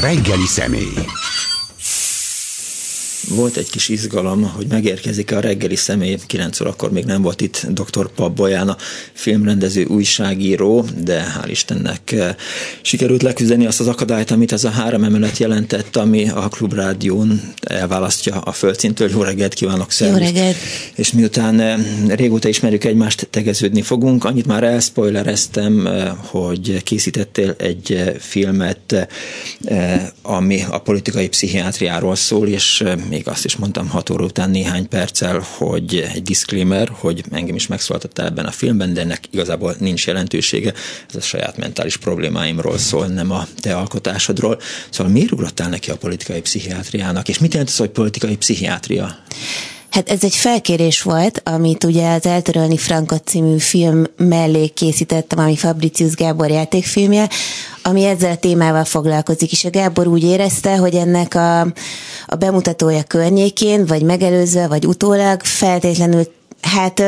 Reggeli személy. Volt egy kis izgalom, hogy megérkezik a reggeli személy. 9 órakor még nem volt itt dr. Pap Boján, a filmrendező újságíró, de hál' Istennek eh, sikerült leküzdeni azt az akadályt, amit ez a három emelet jelentett, ami a Klubrádión elválasztja a földszintől. Jó reggelt kívánok, szervusz! Jó reggelt! És miután eh, régóta ismerjük egymást, tegeződni fogunk, annyit már elspoilereztem, eh, hogy készítettél egy filmet, ami a politikai pszichiátriáról szól, és még azt is mondtam hat óra után néhány perccel, hogy egy disclaimer, hogy engem is megszólaltatta ebben a filmben, de ennek igazából nincs jelentősége. Ez a saját mentális problémáimról szól, nem a te alkotásodról. Szóval miért ugrottál neki a politikai pszichiátriának, és mit jelent az, hogy politikai pszichiátria? Hát ez egy felkérés volt, amit ugye az Eltörölni Frankot című film mellé készítettem, ami Fabricius Gábor játékfilmje, ami ezzel a témával foglalkozik, és a Gábor úgy érezte, hogy ennek a, a bemutatója környékén, vagy megelőzve, vagy utólag feltétlenül Hát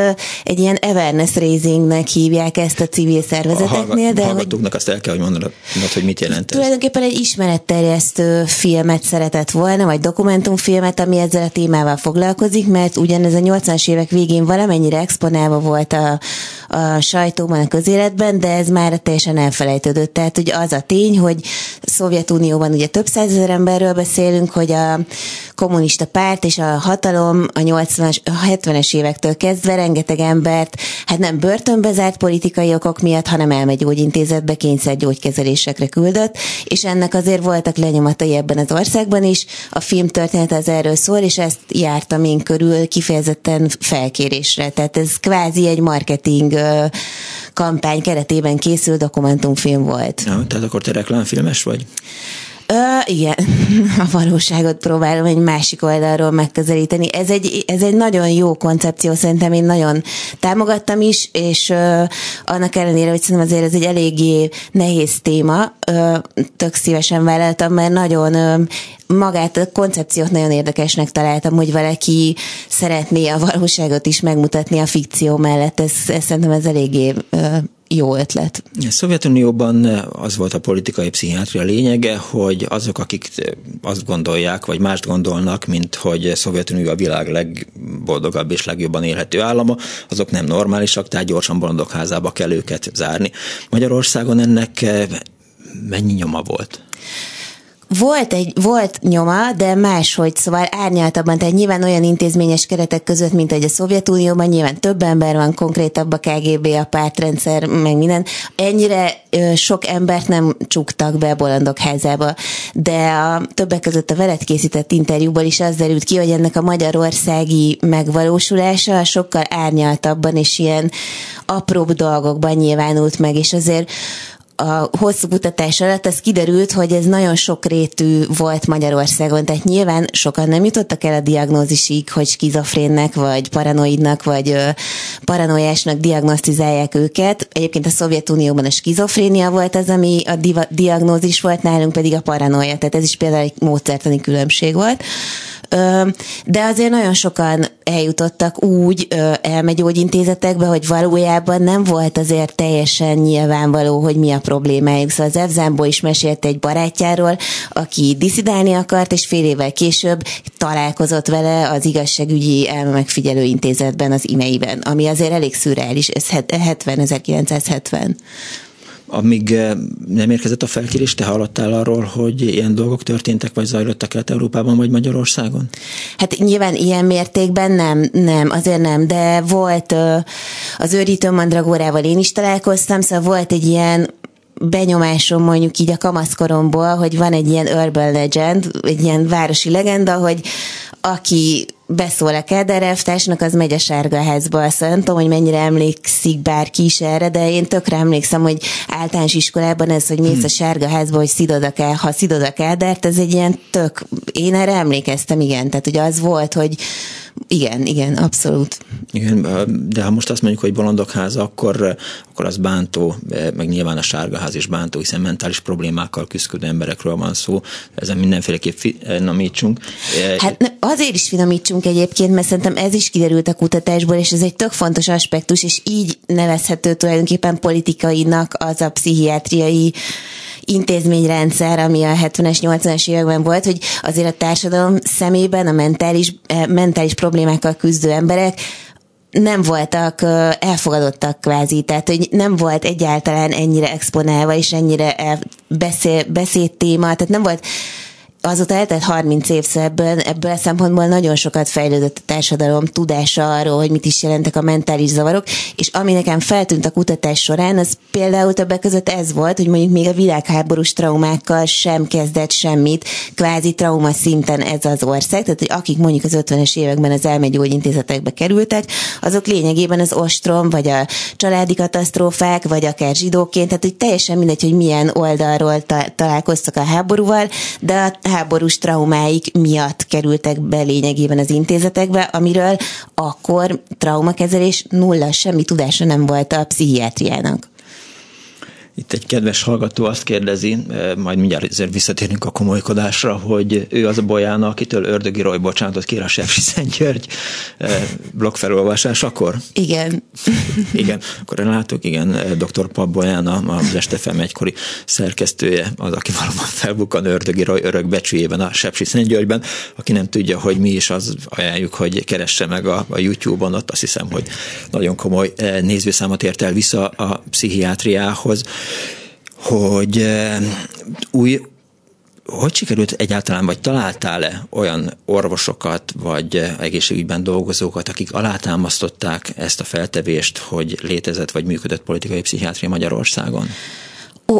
egy ilyen awareness raisingnek hívják ezt a civil szervezeteknél. de hallgatóknak azt el kell, hogy mondanod, hogy mit jelent ez. Tulajdonképpen egy ismeretterjesztő filmet szeretett volna, vagy dokumentumfilmet, ami ezzel a témával foglalkozik, mert ugyanez a 80-as évek végén valamennyire exponálva volt a, a sajtóban, a közéletben, de ez már teljesen elfelejtődött. Tehát ugye az a tény, hogy Szovjetunióban ugye több százezer emberről beszélünk, hogy a kommunista párt és a hatalom a 80-as, a 70-es évektől kezdve rengeteg embert, hát nem börtönbe zárt politikai okok miatt, hanem elmegyógyintézetbe kényszergyógykezelésekre küldött, és ennek azért voltak lenyomatai ebben az országban is. A film történet az erről szól, és ezt jártam én körül kifejezetten felkérésre. Tehát ez kvázi egy marketing kampány keretében készült dokumentumfilm volt. Ja, tehát akkor te reklámfilmes vagy? Ö, igen, a valóságot próbálom egy másik oldalról megközelíteni. Ez egy, ez egy nagyon jó koncepció, szerintem én nagyon támogattam is, és ö, annak ellenére, hogy szerintem azért ez egy eléggé nehéz téma, ö, tök szívesen vállaltam, mert nagyon ö, magát a koncepciót nagyon érdekesnek találtam, hogy valaki szeretné a valóságot is megmutatni a fikció mellett. Ez, ez szerintem ez eléggé ö, jó ötlet. A Szovjetunióban az volt a politikai pszichiátria lényege, hogy azok, akik azt gondolják, vagy mást gondolnak, mint hogy Szovjetunió a világ legboldogabb és legjobban élhető állama, azok nem normálisak, tehát gyorsan bolondok házába kell őket zárni. Magyarországon ennek mennyi nyoma volt? Volt egy, volt nyoma, de máshogy, szóval árnyaltabban, tehát nyilván olyan intézményes keretek között, mint egy a Szovjetunióban, nyilván több ember van, konkrétabb a KGB, a pártrendszer, meg minden. Ennyire ö, sok embert nem csuktak be a bolondok házába, de a többek között a veled készített interjúból is az derült ki, hogy ennek a magyarországi megvalósulása sokkal árnyaltabban és ilyen apróbb dolgokban nyilvánult meg, és azért a hosszú kutatás alatt az kiderült, hogy ez nagyon sokrétű volt Magyarországon, tehát nyilván sokan nem jutottak el a diagnózisig, hogy skizofrénnek, vagy paranoidnak, vagy ö, paranoiásnak diagnosztizálják őket. Egyébként a Szovjetunióban a skizofrénia volt az, ami a diva- diagnózis volt, nálunk pedig a paranoia, tehát ez is például egy módszertani különbség volt de azért nagyon sokan eljutottak úgy elmegyógyintézetekbe, hogy valójában nem volt azért teljesen nyilvánvaló, hogy mi a problémájuk. Szóval az Evzámból is mesélt egy barátjáról, aki diszidálni akart, és fél évvel később találkozott vele az igazságügyi elmegfigyelő intézetben, az imeiben, ami azért elég szürreális, ez 70, 1970 amíg eh, nem érkezett a felkérés, te hallottál arról, hogy ilyen dolgok történtek, vagy zajlottak el Európában, vagy Magyarországon? Hát nyilván ilyen mértékben nem, nem, azért nem, de volt az őrítő mandragórával én is találkoztam, szóval volt egy ilyen benyomásom mondjuk így a kamaszkoromból, hogy van egy ilyen urban legend, egy ilyen városi legenda, hogy aki beszól a Kederevtásnak, az megy a sárga házba. Szóval nem tudom, hogy mennyire emlékszik bárki is erre, de én tökre emlékszem, hogy általános iskolában ez, hogy mész hmm. a sárga házba, hogy szidod a, ha szidod a Kádert, ez egy ilyen tök, én erre emlékeztem, igen. Tehát ugye az volt, hogy igen, igen, abszolút. Igen, de ha most azt mondjuk, hogy bolondok háza, akkor, akkor az bántó, meg nyilván a sárgaház is bántó, hiszen mentális problémákkal küzdő emberekről van szó. Ezen mindenféleképp finomítsunk. Hát azért is finomítsunk egyébként, mert szerintem ez is kiderült a kutatásból, és ez egy tök fontos aspektus, és így nevezhető tulajdonképpen politikainak az a pszichiátriai intézményrendszer, ami a 70-es, 80-es években volt, hogy azért a társadalom szemében a mentális, mentális problémákkal küzdő emberek nem voltak elfogadottak kvázi, tehát hogy nem volt egyáltalán ennyire exponálva és ennyire beszél, beszéd téma, tehát nem volt azóta eltelt 30 év ebből, ebből a szempontból nagyon sokat fejlődött a társadalom tudása arról, hogy mit is jelentek a mentális zavarok, és ami nekem feltűnt a kutatás során, az például többek között ez volt, hogy mondjuk még a világháborús traumákkal sem kezdett semmit, kvázi trauma szinten ez az ország, tehát hogy akik mondjuk az 50-es években az elmegyógyintézetekbe kerültek, azok lényegében az ostrom, vagy a családi katasztrófák, vagy akár zsidóként, tehát hogy teljesen mindegy, hogy milyen oldalról ta- találkoztak a háborúval, de a háborús traumáik miatt kerültek be lényegében az intézetekbe, amiről akkor traumakezelés nulla, semmi tudása nem volt a pszichiátriának. Itt egy kedves hallgató azt kérdezi, eh, majd mindjárt visszatérünk a komolykodásra, hogy ő az a Bolyána, akitől Ördögi Roy bocsánatot kér a Sefsi Szent György eh, blogfelolvasásakor. Igen. igen, akkor látok, igen, eh, dr. Pap Bolyána, az Estefem egykori szerkesztője, az, aki valóban felbukkan Ördögi Roy örök becsüjében a Sepsi Szent Györgyben. Aki nem tudja, hogy mi is, az ajánljuk, hogy keresse meg a, a YouTube-on, ott azt hiszem, hogy nagyon komoly nézőszámot ért el vissza a pszichiátriához hogy eh, új hogy sikerült egyáltalán, vagy találtál-e olyan orvosokat, vagy eh, egészségügyben dolgozókat, akik alátámasztották ezt a feltevést, hogy létezett vagy működött politikai pszichiátria Magyarországon?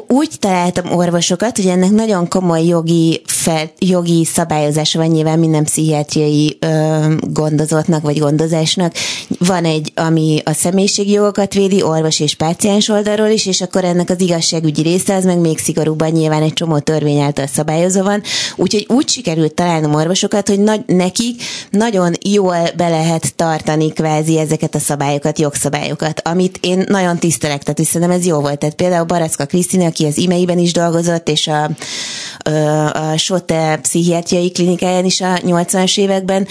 Úgy találtam orvosokat, hogy ennek nagyon komoly jogi, fel, jogi szabályozása van nyilván minden pszichiátriai ö, gondozottnak vagy gondozásnak. Van egy, ami a személyiségi jogokat védi, orvos és páciens oldalról is, és akkor ennek az igazságügyi része az meg még szigorúban nyilván egy csomó törvény által szabályozva van. Úgyhogy úgy sikerült találnom orvosokat, hogy nagy, nekik nagyon jól be lehet tartani kvázi ezeket a szabályokat, jogszabályokat, amit én nagyon tisztelek, tehát szerintem ez jó volt. Tehát például Baracka Krisztina Krisztina, aki az imeiben is dolgozott, és a, a Sote pszichiátriai klinikáján is a 80-as években,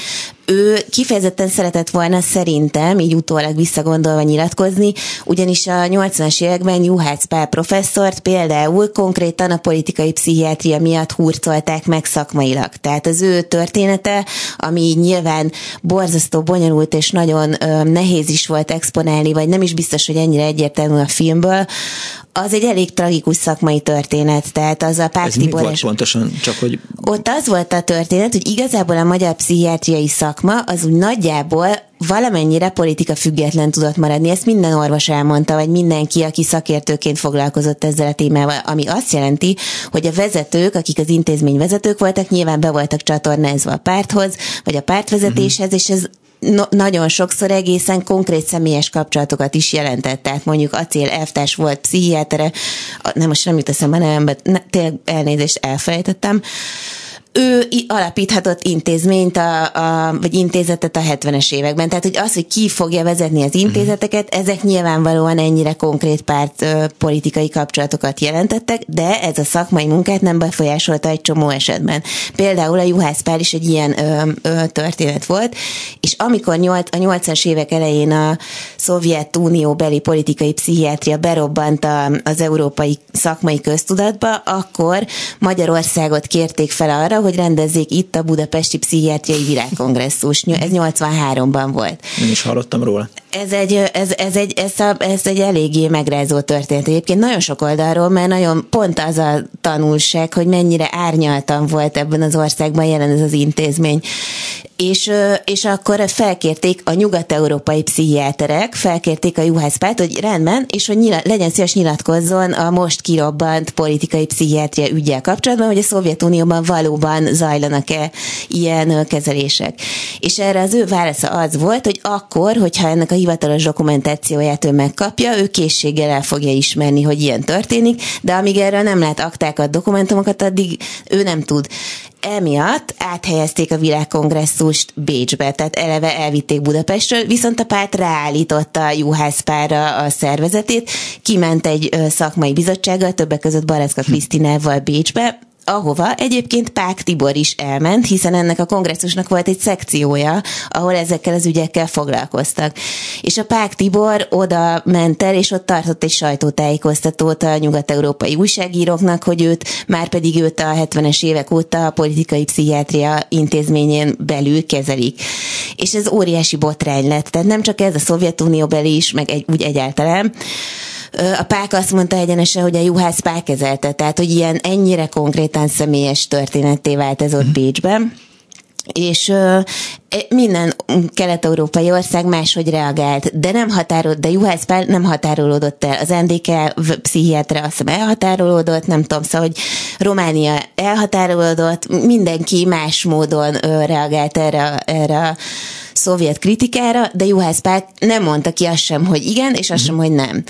ő kifejezetten szeretett volna szerintem, így utólag visszagondolva nyilatkozni, ugyanis a 80-as években Juhász Pál professzort például konkrétan a politikai pszichiátria miatt hurcolták meg szakmailag. Tehát az ő története, ami nyilván borzasztó bonyolult és nagyon ö, nehéz is volt exponálni, vagy nem is biztos, hogy ennyire egyértelmű a filmből, az egy elég tragikus szakmai történet, tehát az a Pák Ez mi volt pontosan? Csak hogy... Ott az volt a történet, hogy igazából a magyar pszichiátriai szakma az úgy nagyjából valamennyire politika független tudott maradni. Ezt minden orvos elmondta, vagy mindenki, aki szakértőként foglalkozott ezzel a témával, ami azt jelenti, hogy a vezetők, akik az intézmény vezetők voltak, nyilván be voltak csatornázva a párthoz, vagy a pártvezetéshez, uh-huh. és ez no, nagyon sokszor egészen konkrét személyes kapcsolatokat is jelentett. Tehát mondjuk Acél elvtárs volt pszichiátere, nem most nem jut eszembe nevembe, ne, tényleg elnézést elfelejtettem, ő alapíthatott intézményt, a, a, vagy intézetet a 70-es években. Tehát, hogy az, hogy ki fogja vezetni az intézeteket, ezek nyilvánvalóan ennyire konkrét párt politikai kapcsolatokat jelentettek, de ez a szakmai munkát nem befolyásolta egy csomó esetben. Például a Juhász Pál is egy ilyen ö, ö, történet volt, és amikor nyolc, a 80-as évek elején a Szovjetunió beli politikai pszichiátria berobbant a, az európai szakmai köztudatba, akkor Magyarországot kérték fel arra, hogy rendezzék itt a Budapesti Pszichiátriai Virágkongresszus. Ez 83-ban volt. Nem is hallottam róla. Ez egy, ez, ez, egy, ez, a, ez egy eléggé megrázó történet. Egyébként nagyon sok oldalról, mert nagyon pont az a tanulság, hogy mennyire árnyaltan volt ebben az országban jelen ez az intézmény. És, és akkor felkérték a nyugat-európai pszichiáterek, felkérték a Juhászpát, hogy rendben, és hogy nyila, legyen szíves nyilatkozzon a most kirobbant politikai pszichiátria ügyel kapcsolatban, hogy a Szovjetunióban valóban zajlanak-e ilyen kezelések. És erre az ő válasza az volt, hogy akkor, hogyha ennek a hivatalos dokumentációját ő megkapja, ő készséggel el fogja ismerni, hogy ilyen történik, de amíg erről nem lát aktákat, dokumentumokat, addig ő nem tud. Emiatt áthelyezték a világkongresszust Bécsbe, tehát eleve elvitték Budapestről, viszont a párt ráállította Juhász Párra a szervezetét, kiment egy szakmai bizottsággal, többek között Baraszka Krisztinával Bécsbe, ahova egyébként Pák Tibor is elment, hiszen ennek a kongresszusnak volt egy szekciója, ahol ezekkel az ügyekkel foglalkoztak. És a Pák Tibor oda ment el, és ott tartott egy sajtótájékoztatót a nyugat-európai újságíróknak, hogy őt, már pedig őt a 70-es évek óta a politikai pszichiátria intézményén belül kezelik. És ez óriási botrány lett. Tehát nem csak ez a Szovjetunió beli is, meg egy, úgy egyáltalán, a Pák azt mondta egyenesen, hogy a juhász Pák kezelte, tehát hogy ilyen ennyire konkrétan személyes történetté vált ez ott mm. Bécsben és ö, minden kelet-európai ország máshogy reagált, de nem határolt, de Juhász Pál nem határolódott el. Az NDK pszichiátra azt hiszem elhatárolódott, nem tudom, szóval, hogy Románia elhatárolódott, mindenki más módon ö, reagált erre, erre a szovjet kritikára, de Juhász Pál nem mondta ki azt sem, hogy igen, és azt sem, hogy nem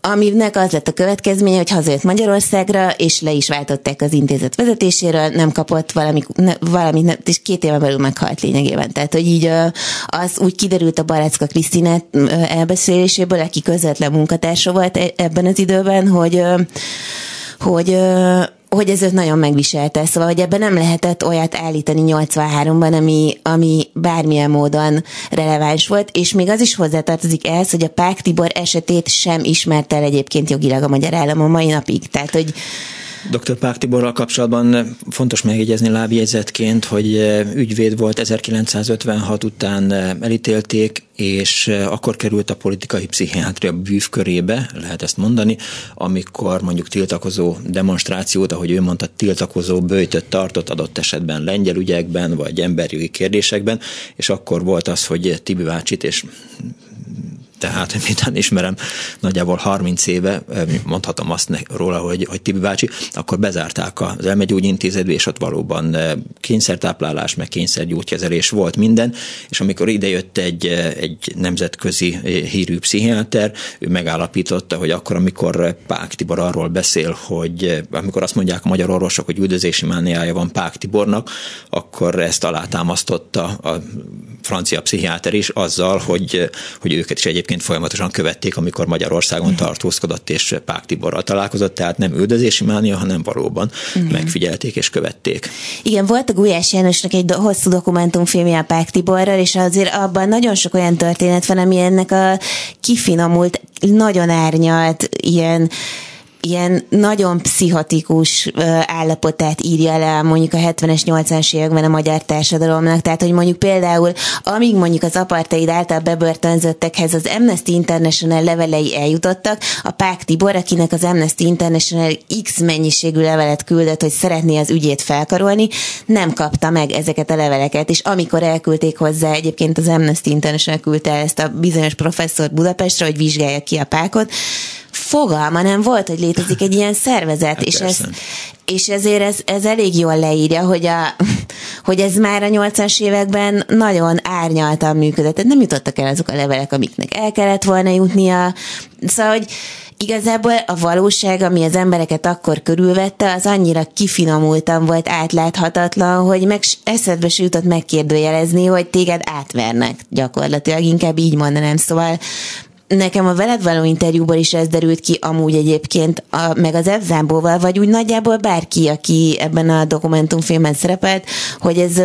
aminek az lett a következménye, hogy hazajött Magyarországra, és le is váltották az intézet vezetéséről, nem kapott valami, ne, valami és két éve belül meghalt lényegében. Tehát, hogy így az úgy kiderült a Barácka Krisztinát elbeszéléséből, aki közvetlen munkatársa volt e, ebben az időben, hogy hogy hogy ez őt nagyon megviselte, szóval, hogy ebben nem lehetett olyat állítani 83-ban, ami, ami bármilyen módon releváns volt, és még az is hozzátartozik ehhez, hogy a Pák Tibor esetét sem ismerte el egyébként jogilag a magyar állam a mai napig. Tehát, hogy Dr. Pák Tiborral kapcsolatban fontos megjegyezni lábjegyzetként, hogy ügyvéd volt 1956 után elítélték, és akkor került a politikai pszichiátria bűvkörébe, lehet ezt mondani, amikor mondjuk tiltakozó demonstrációt, ahogy ő mondta, tiltakozó bőjtöt tartott adott esetben lengyel ügyekben, vagy emberjogi kérdésekben, és akkor volt az, hogy Tibi bácsit és tehát miután ismerem nagyjából 30 éve, mondhatom azt róla, hogy, hogy Tibi bácsi, akkor bezárták az elmegyógyintézetbe, és ott valóban kényszertáplálás, meg kényszergyógykezelés volt minden, és amikor idejött egy, egy nemzetközi hírű pszichiáter, ő megállapította, hogy akkor, amikor Pák Tibor arról beszél, hogy amikor azt mondják a magyar orvosok, hogy üldözési mániája van Pák Tibornak, akkor ezt alátámasztotta a francia pszichiáter is azzal, hogy, hogy őket is egyébként egyébként folyamatosan követték, amikor Magyarországon tartózkodott és Pák Tiborral találkozott, tehát nem üldözési mánia, hanem valóban uh-huh. megfigyelték és követték. Igen, volt a Gulyás Jánosnak egy hosszú dokumentumfilmje a Pák Tiborral, és azért abban nagyon sok olyan történet van, ami ennek a kifinomult, nagyon árnyalt, ilyen ilyen nagyon pszichotikus állapotát írja le mondjuk a 70-es, 80-es években a magyar társadalomnak. Tehát, hogy mondjuk például, amíg mondjuk az apartheid által bebörtönzöttekhez az Amnesty International levelei eljutottak, a Pák Tibor, akinek az Amnesty International X mennyiségű levelet küldött, hogy szeretné az ügyét felkarolni, nem kapta meg ezeket a leveleket, és amikor elküldték hozzá, egyébként az Amnesty International küldte ezt a bizonyos professzor Budapestre, hogy vizsgálja ki a pákot, fogalma nem volt, hogy létezik egy ilyen szervezet, hát és, ez, és ezért ez, ez elég jól leírja, hogy, a, hogy ez már a 80-as években nagyon árnyaltan működött. Tehát nem jutottak el azok a levelek, amiknek el kellett volna jutnia. Szóval, hogy igazából a valóság, ami az embereket akkor körülvette, az annyira kifinomultan volt átláthatatlan, hogy meg eszedbe se jutott megkérdőjelezni, hogy téged átvernek gyakorlatilag, inkább így mondanám. Szóval nekem a veled való interjúból is ez derült ki amúgy egyébként, a, meg az Evzámbóval, vagy úgy nagyjából bárki, aki ebben a dokumentumfilmben szerepelt, hogy ez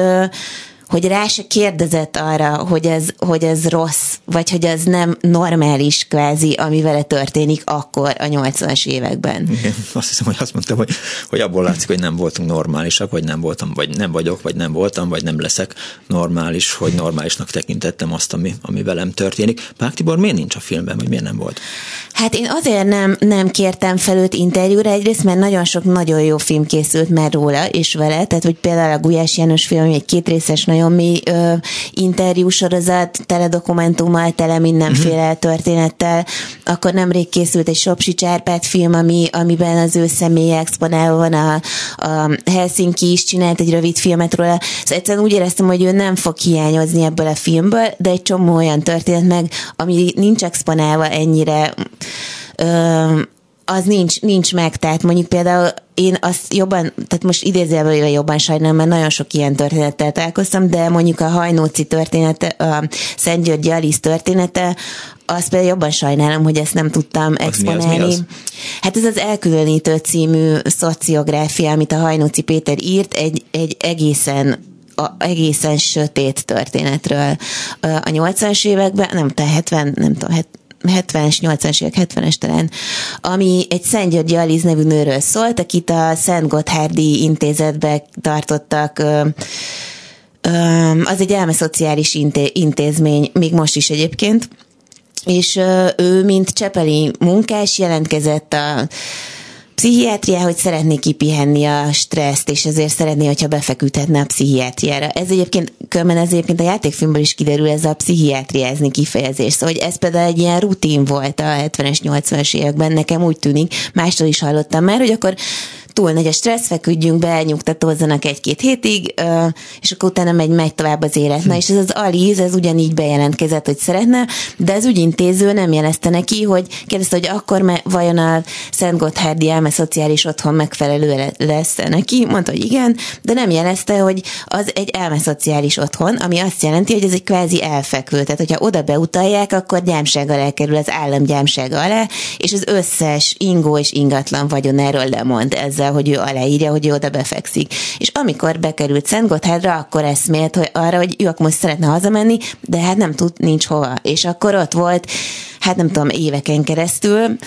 hogy rá se kérdezett arra, hogy ez, hogy ez rossz, vagy hogy ez nem normális kvázi, ami vele történik akkor a 80-as években. Igen, azt hiszem, hogy azt mondtam, hogy, hogy abból látszik, hogy nem voltunk normálisak, vagy nem voltam, vagy nem vagyok, vagy nem voltam, vagy nem leszek normális, hogy normálisnak tekintettem azt, ami, ami velem történik. Pák Tibor miért nincs a filmben, vagy miért nem volt? Hát én azért nem, nem kértem fel őt interjúra, egyrészt, mert nagyon sok nagyon jó film készült már róla és vele, tehát hogy például a Gulyás János film, egy kétrészes nagyon mély ö, interjúsorozat, tele dokumentummal, tele mindenféle uh-huh. történettel. Akkor nemrég készült egy Sopsi Csárpát film, ami, amiben az ő személye exponálva van a, a Helsinki is csinált egy rövid filmet róla. Szóval egyszerűen úgy éreztem, hogy ő nem fog hiányozni ebből a filmből, de egy csomó olyan történet meg, ami nincs exponálva ennyire ö, az nincs, nincs meg, tehát mondjuk például én azt jobban, tehát most idézőjelben jobban sajnálom, mert nagyon sok ilyen történettel találkoztam, de mondjuk a Hajnóci története, a Szent Györgyi Alice története, azt például jobban sajnálom, hogy ezt nem tudtam az exponálni. Mi az, mi az? Hát ez az Elkülönítő című szociográfia, amit a Hajnóci Péter írt, egy, egy egészen a egészen sötét történetről a 80-as években, nem tudom, 70, nem tudom, 70-es, 80-es évek, 70-es talán, ami egy Szent Györgyi Aliz nevű nőről szólt, akit a Szent Gotthárdi intézetbe tartottak az egy elmeszociális intézmény, még most is egyébként, és ő, mint csepeli munkás jelentkezett a pszichiátria, hogy szeretné kipihenni a stresszt, és ezért szeretné, hogyha befeküdhetne a pszichiátriára. Ez egyébként, körben ez egyébként a játékfilmből is kiderül ez a pszichiátriázni kifejezés. Szóval, hogy ez például egy ilyen rutin volt a 70-es, 80-as években, nekem úgy tűnik, mástól is hallottam már, hogy akkor túl nagy a stressz, feküdjünk be, nyugtatózzanak egy-két hétig, és akkor utána megy, megy tovább az élet. Na és ez az Aliz, ez ugyanígy bejelentkezett, hogy szeretne, de az ügyintéző nem jelezte neki, hogy kérdezte, hogy akkor me, vajon a Szent Gotthárdi elme szociális otthon megfelelő lesz neki, mondta, hogy igen, de nem jelezte, hogy az egy elme szociális otthon, ami azt jelenti, hogy ez egy kvázi elfekvő. Tehát, hogyha oda beutalják, akkor gyámság alá kerül az állam gyámsága alá, és az összes ingó és ingatlan vagyon erről lemond ezzel azzal, hogy ő aláírja, hogy ő oda befekszik. És amikor bekerült Szent Gotthardra, akkor eszmélt hogy arra, hogy ő akkor most szeretne hazamenni, de hát nem tud, nincs hova. És akkor ott volt, hát nem tudom, éveken keresztül,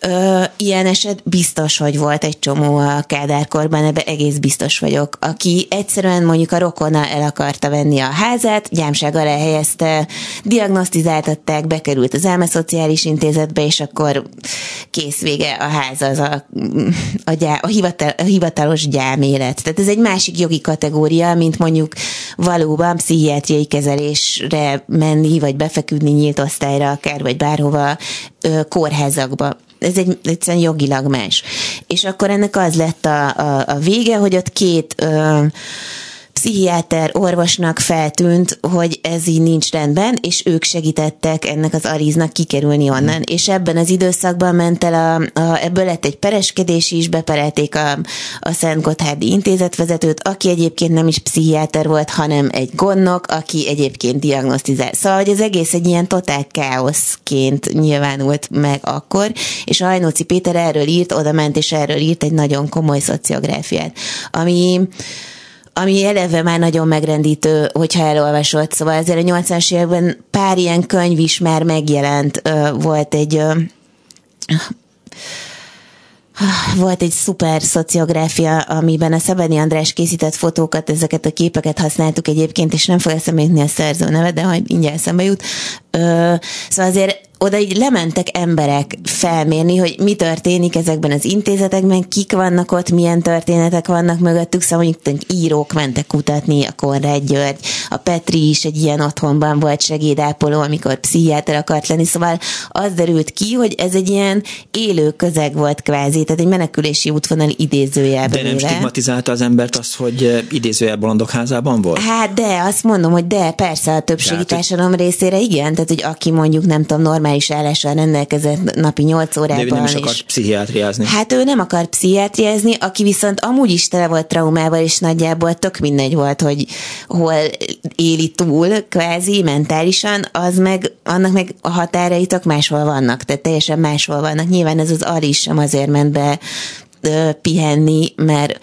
Ö, ilyen eset biztos, hogy volt egy csomó a Kádárkorban, ebbe egész biztos vagyok, aki egyszerűen mondjuk a rokona el akarta venni a házát, gyámság alá helyezte, diagnosztizáltatták, bekerült az elmeszociális intézetbe, és akkor kész vége a ház az a, a, gyá, a, hivatal, a hivatalos gyámélet. Tehát ez egy másik jogi kategória, mint mondjuk valóban pszichiátriai kezelésre menni, vagy befeküdni nyílt osztályra akár, vagy bárhova kórházakba ez egy egyszerűen jogilag más. És akkor ennek az lett a, a, a vége, hogy ott két ö, pszichiáter orvosnak feltűnt, hogy ez így nincs rendben, és ők segítettek ennek az ariznak kikerülni onnan. Mm. És ebben az időszakban ment el, a, a, ebből lett egy pereskedés is, beperelték a, a Szent Gotthárdi intézetvezetőt, aki egyébként nem is pszichiáter volt, hanem egy gondnok, aki egyébként diagnosztizál. Szóval, hogy az egész egy ilyen totál káoszként nyilvánult meg akkor, és a Hajnóci Péter erről írt, oda ment, és erről írt egy nagyon komoly szociográfiát, ami ami eleve már nagyon megrendítő, hogyha elolvasott. Szóval azért a 80-as években pár ilyen könyv is már megjelent. Volt egy volt egy szuper szociográfia, amiben a Szabeni András készített fotókat, ezeket a képeket használtuk egyébként, és nem fog eszembe jutni a szerző neve, de majd mindjárt eszembe jut. Szóval azért oda így lementek emberek felmérni, hogy mi történik ezekben az intézetekben, kik vannak ott, milyen történetek vannak mögöttük, szóval mondjuk írók mentek kutatni, a Konrád György, a Petri is egy ilyen otthonban volt segédápoló, amikor pszichiáter akart lenni, szóval az derült ki, hogy ez egy ilyen élő közeg volt kvázi, tehát egy menekülési útvonal idézőjelben. De nem stigmatizálta az embert az, hogy eh, idézőjel bolondok házában volt? Hát de, azt mondom, hogy de, persze a többségi társadalom részére igen, tehát hogy aki mondjuk nem tudom, normál normális állással rendelkezett napi 8 órában. De ő nem is akar pszichiátriázni. Hát ő nem akar pszichiátriázni, aki viszont amúgy is tele volt traumával, és nagyjából tök mindegy volt, hogy hol éli túl, kvázi mentálisan, az meg, annak meg a határai tök máshol vannak, tehát teljesen máshol vannak. Nyilván ez az Ali sem azért ment be pihenni, mert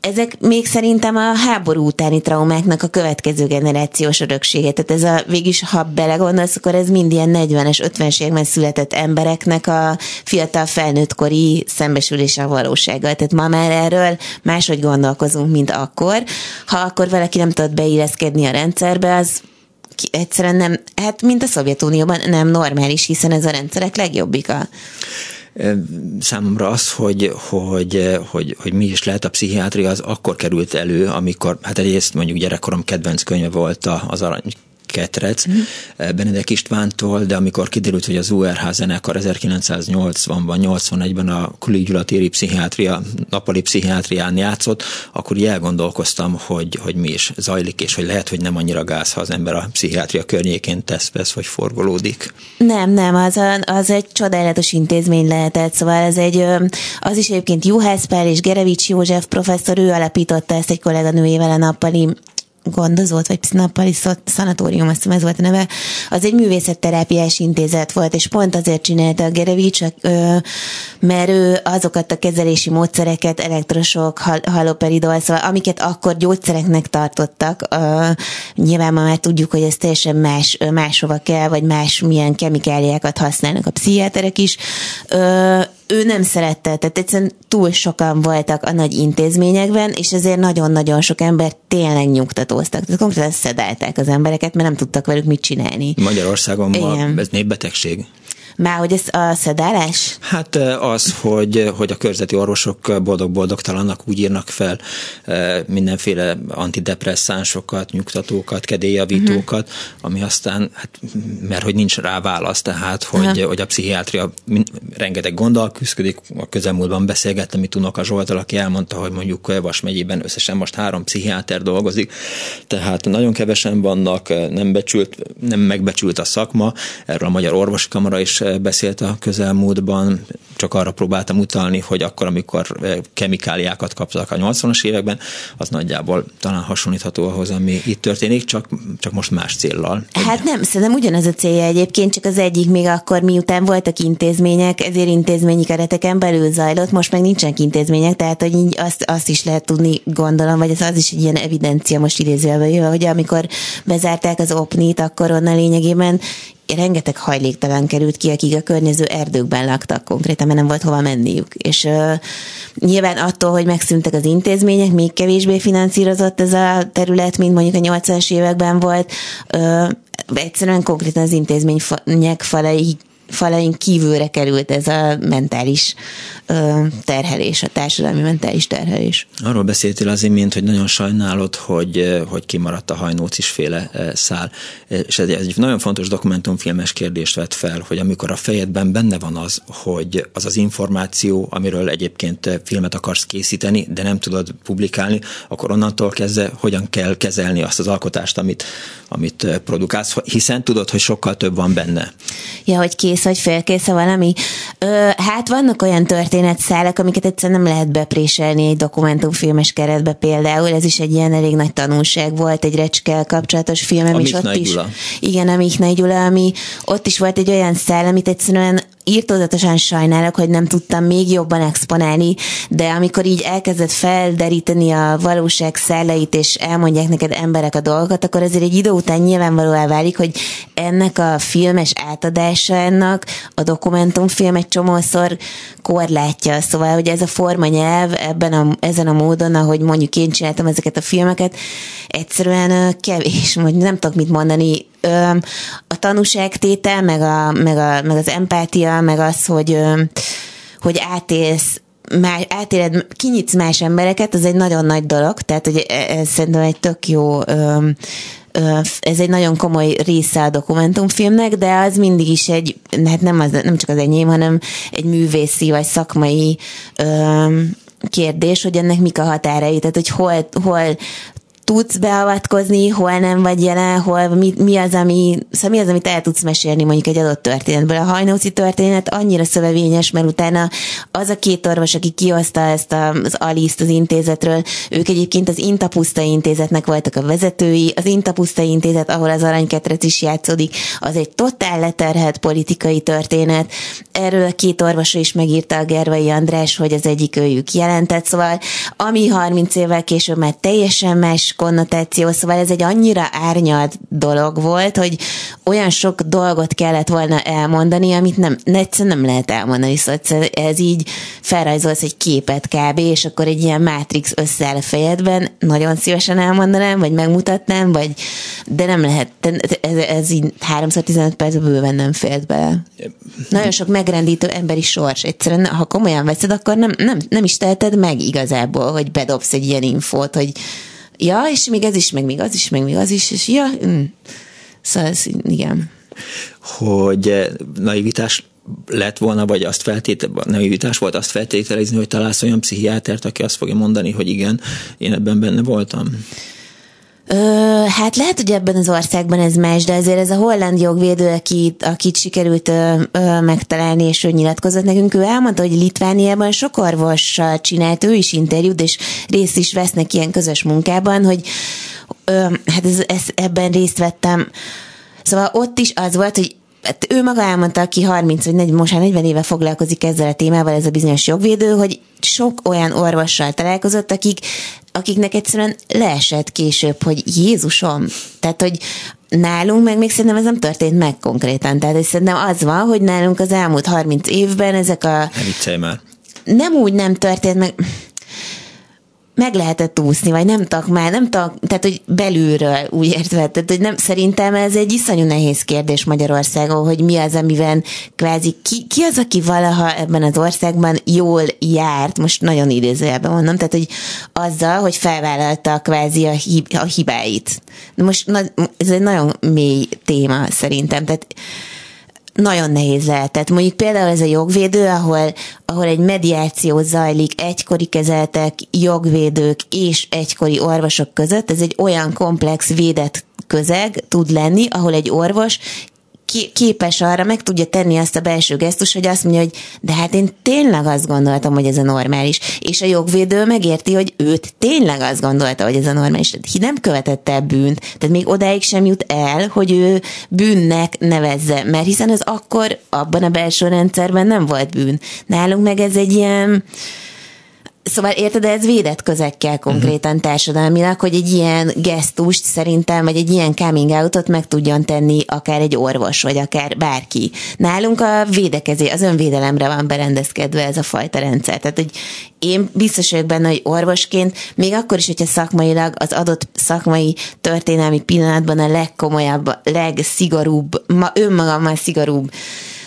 ezek még szerintem a háború utáni traumáknak a következő generációs öröksége. Tehát ez a, végülis, ha belegondolsz, akkor ez mind ilyen 40-es, 50-es években született embereknek a fiatal felnőttkori szembesülése a valósággal. Tehát ma már erről máshogy gondolkozunk, mint akkor. Ha akkor valaki nem tudott beilleszkedni a rendszerbe, az egyszerűen nem, hát mint a Szovjetunióban nem normális, hiszen ez a rendszerek legjobbika számomra az, hogy, hogy, hogy, hogy mi is lehet a pszichiátria, az akkor került elő, amikor, hát egyrészt mondjuk gyerekkorom kedvenc könyve volt az arany ketrec uh-huh. Benedek Istvántól, de amikor kiderült, hogy az URH zenekar 1980-ban, 81-ben a külügyületéri pszichiátria, napali pszichiátrián játszott, akkor így elgondolkoztam, hogy, hogy mi is zajlik, és hogy lehet, hogy nem annyira gáz, ha az ember a pszichiátria környékén tesz, vesz, vagy forgolódik. Nem, nem, az, a, az egy csodálatos intézmény lehetett, szóval ez egy, az is egyébként Juhász Pál és Gerevics József professzor, ő alapította ezt egy kolléganőjével a nappali gondozott, vagy nappali szanatórium, azt hiszem ez volt a neve, az egy művészetterápiás intézet volt, és pont azért csinálta a Gerevics, mert ő azokat a kezelési módszereket, elektrosok, haloperidol, szóval amiket akkor gyógyszereknek tartottak, nyilván ma már tudjuk, hogy ez teljesen más, máshova kell, vagy más milyen kemikáliákat használnak a pszichiáterek is, ő nem szerette, tehát egyszerűen túl sokan voltak a nagy intézményekben, és ezért nagyon-nagyon sok ember tényleg nyugtatóztak. Tehát konkrétan szedálták az embereket, mert nem tudtak velük mit csinálni. Magyarországon ma ez népbetegség. Már hogy ez a szedálás? Hát az, hogy, hogy a körzeti orvosok boldog-boldogtalannak úgy írnak fel mindenféle antidepresszánsokat, nyugtatókat, kedélyjavítókat, uh-huh. ami aztán, hát, mert hogy nincs rá válasz, tehát, hogy, uh-huh. hogy a pszichiátria rengeteg gonddal küzdik. A közelmúltban beszélgettem itt Unoka Zsoltal, aki elmondta, hogy mondjuk Vas megyében összesen most három pszichiáter dolgozik, tehát nagyon kevesen vannak, nem, becsült, nem megbecsült a szakma, erről a Magyar Orvosi Kamara is beszélt a közelmúltban, csak arra próbáltam utalni, hogy akkor, amikor eh, kemikáliákat kaptak a 80-as években, az nagyjából talán hasonlítható ahhoz, ami itt történik, csak, csak most más céllal. Hát nem, szerintem ugyanaz a célja egyébként, csak az egyik még akkor, miután voltak intézmények, ezért intézményi kereteken belül zajlott, most meg nincsenek intézmények, tehát hogy így azt, azt is lehet tudni, gondolom, vagy ez az is egy ilyen evidencia most idézőjelben, hogy amikor bezárták az opnit, akkor onnan lényegében rengeteg hajléktalan került ki, akik a környező erdőkben laktak konkrétan, mert nem volt hova menniük. És uh, nyilván attól, hogy megszűntek az intézmények, még kevésbé finanszírozott ez a terület, mint mondjuk a 80-as években volt, uh, egyszerűen konkrétan az intézmények falai falain kívülre került ez a mentális terhelés, a társadalmi mentális terhelés. Arról beszéltél az imént, hogy nagyon sajnálod, hogy, hogy kimaradt a hajnócis féle szál. És ez egy nagyon fontos dokumentumfilmes kérdést vett fel, hogy amikor a fejedben benne van az, hogy az az információ, amiről egyébként filmet akarsz készíteni, de nem tudod publikálni, akkor onnantól kezdve hogyan kell kezelni azt az alkotást, amit, amit produkálsz, hiszen tudod, hogy sokkal több van benne. Ja, hogy kész kész, vagy félkész valami. Ö, hát vannak olyan történetszálak, amiket egyszerűen nem lehet bepréselni egy dokumentumfilmes keretbe például. Ez is egy ilyen elég nagy tanulság volt, egy recskel kapcsolatos filmem, és ott is. Gyula. Igen, a Miknai Gyula, ami ott is volt egy olyan szál, amit egyszerűen írtózatosan sajnálok, hogy nem tudtam még jobban exponálni, de amikor így elkezdett felderíteni a valóság szelleit, és elmondják neked emberek a dolgokat, akkor azért egy idő után nyilvánvalóan válik, hogy ennek a filmes átadásának a dokumentumfilm egy csomószor korlátja. Szóval, hogy ez a formanyelv ebben a, ezen a módon, ahogy mondjuk én csináltam ezeket a filmeket, egyszerűen kevés, vagy nem tudok mit mondani, a tanúságtétel, meg, a, meg, a, meg az empátia, meg az, hogy, hogy átélsz más, átéled, kinyitsz más embereket, az egy nagyon nagy dolog, tehát hogy e, ez szerintem egy tök jó ez egy nagyon komoly része a dokumentumfilmnek, de az mindig is egy, hát nem, az, nem csak az enyém, hanem egy művészi vagy szakmai kérdés, hogy ennek mik a határai, tehát hogy hol, hol tudsz beavatkozni, hol nem vagy jelen, hol mi, mi, az, ami, szóval mi az, amit el tudsz mesélni mondjuk egy adott történetből. A hajnóci történet annyira szövevényes, mert utána az a két orvos, aki kihozta ezt az Aliszt az intézetről, ők egyébként az Intapuszta intézetnek voltak a vezetői, az Intapuszta intézet, ahol az aranyketrec is játszódik, az egy totál leterhet politikai történet. Erről a két orvos is megírta a Gervai András, hogy az egyik őjük jelentett, szóval ami 30 évvel később már teljesen más konnotáció, szóval ez egy annyira árnyalt dolog volt, hogy olyan sok dolgot kellett volna elmondani, amit nem, egyszerűen nem lehet elmondani, szóval ez így felrajzolsz egy képet kb, és akkor egy ilyen Matrix összeáll a fejedben, nagyon szívesen elmondanám, vagy megmutatnám, vagy, de nem lehet, ez, ez így 3-15 perc bőven nem félt bele. Nagyon sok megrendítő emberi sors, egyszerűen, ha komolyan veszed, akkor nem, nem, nem is teheted meg igazából, hogy bedobsz egy ilyen infót, hogy ja, és még ez is, meg még az is, meg még az is, és ja, mm. Szóval ez, igen. Hogy naivitás lett volna, vagy azt feltétel, naivitás volt azt feltételezni, hogy találsz olyan pszichiátert, aki azt fogja mondani, hogy igen, én ebben benne voltam? Ö, hát lehet, hogy ebben az országban ez más, de azért ez a holland jogvédő, akit, akit sikerült ö, ö, megtalálni, és ő nyilatkozott nekünk, ő elmondta, hogy Litvániában sok orvossal csinált ő is interjút, és részt is vesznek ilyen közös munkában, hogy ö, hát ez, ez, ebben részt vettem. Szóval ott is az volt, hogy hát ő maga elmondta, aki 30 vagy 40, most 40 éve foglalkozik ezzel a témával, ez a bizonyos jogvédő, hogy sok olyan orvossal találkozott, akik, akiknek egyszerűen leesett később, hogy Jézusom, tehát, hogy nálunk meg még szerintem ez nem történt meg konkrétan. Tehát szerintem az van, hogy nálunk az elmúlt 30 évben ezek a... Ne már. Nem úgy nem történt meg meg lehetett úszni, vagy nem tudok már, nem tudok, tehát hogy belülről úgy értve, tehát hogy nem, szerintem ez egy iszonyú nehéz kérdés Magyarországon, hogy mi az, amiben kvázi, ki, ki az, aki valaha ebben az országban jól járt, most nagyon idézőjelben mondom, tehát hogy azzal, hogy felvállalta kvázi a, hib, a hibáit. De most na, ez egy nagyon mély téma szerintem, tehát nagyon nehéz lehet. Tehát mondjuk például ez a jogvédő, ahol, ahol egy mediáció zajlik egykori kezeltek, jogvédők és egykori orvosok között, ez egy olyan komplex védett közeg tud lenni, ahol egy orvos képes arra, meg tudja tenni azt a belső gesztus, hogy azt mondja, hogy de hát én tényleg azt gondoltam, hogy ez a normális. És a jogvédő megérti, hogy őt tényleg azt gondolta, hogy ez a normális. Tehát nem követett el bűnt, tehát még odáig sem jut el, hogy ő bűnnek nevezze, mert hiszen az akkor abban a belső rendszerben nem volt bűn. Nálunk meg ez egy ilyen Szóval érted, ez védett közekkel konkrétan uh-huh. társadalmilag, hogy egy ilyen gesztust szerintem, vagy egy ilyen coming outot meg tudjon tenni akár egy orvos, vagy akár bárki. Nálunk a védekezé, az önvédelemre van berendezkedve ez a fajta rendszer. Tehát, hogy én biztos vagyok benne, hogy orvosként, még akkor is, hogyha szakmailag az adott szakmai történelmi pillanatban a legkomolyabb, legszigorúbb, ma önmagammal szigorúbb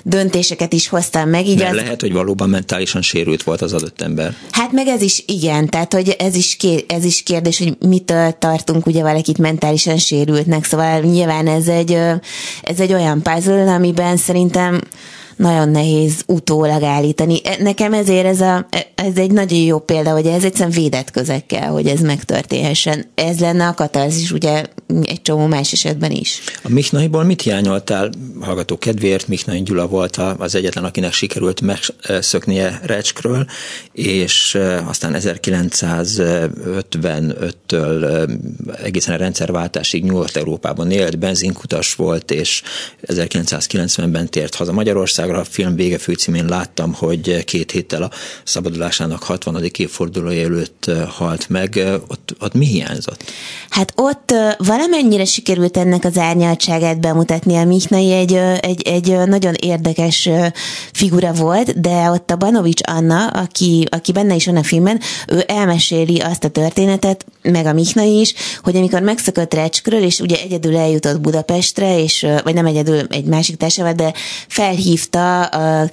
döntéseket is hoztam meg. Így az... lehet, hogy valóban mentálisan sérült volt az adott ember. Hát meg ez is igen, tehát hogy ez is, kér, ez is kérdés, hogy mitől tartunk ugye valakit mentálisan sérültnek, szóval nyilván ez egy, ez egy olyan puzzle, amiben szerintem nagyon nehéz utólag állítani. E, nekem ezért ez, a, ez egy nagyon jó példa, hogy ez egyszerűen védett közekkel, hogy ez megtörténhessen. Ez lenne a katarzis ugye egy csomó más esetben is. A Michnaiból mit hiányoltál? Hallgató kedvéért Michnai Gyula volt az egyetlen, akinek sikerült megszöknie Recskről, és aztán 1955-től egészen a rendszerváltásig Nyugat-Európában élt, benzinkutas volt, és 1990-ben tért haza Magyarország Magyarországra a film vége főcímén láttam, hogy két héttel a szabadulásának 60. évfordulója előtt halt meg. Ott, ott mi hiányzott? Hát ott valamennyire sikerült ennek az árnyaltságát bemutatni. A Michnai egy, egy, egy nagyon érdekes figura volt, de ott a Banovics Anna, aki, aki benne is van a filmben, ő elmeséli azt a történetet, meg a Michnai is, hogy amikor megszökött Recskről, és ugye egyedül eljutott Budapestre, és, vagy nem egyedül, egy másik társával, de felhívta hívta a,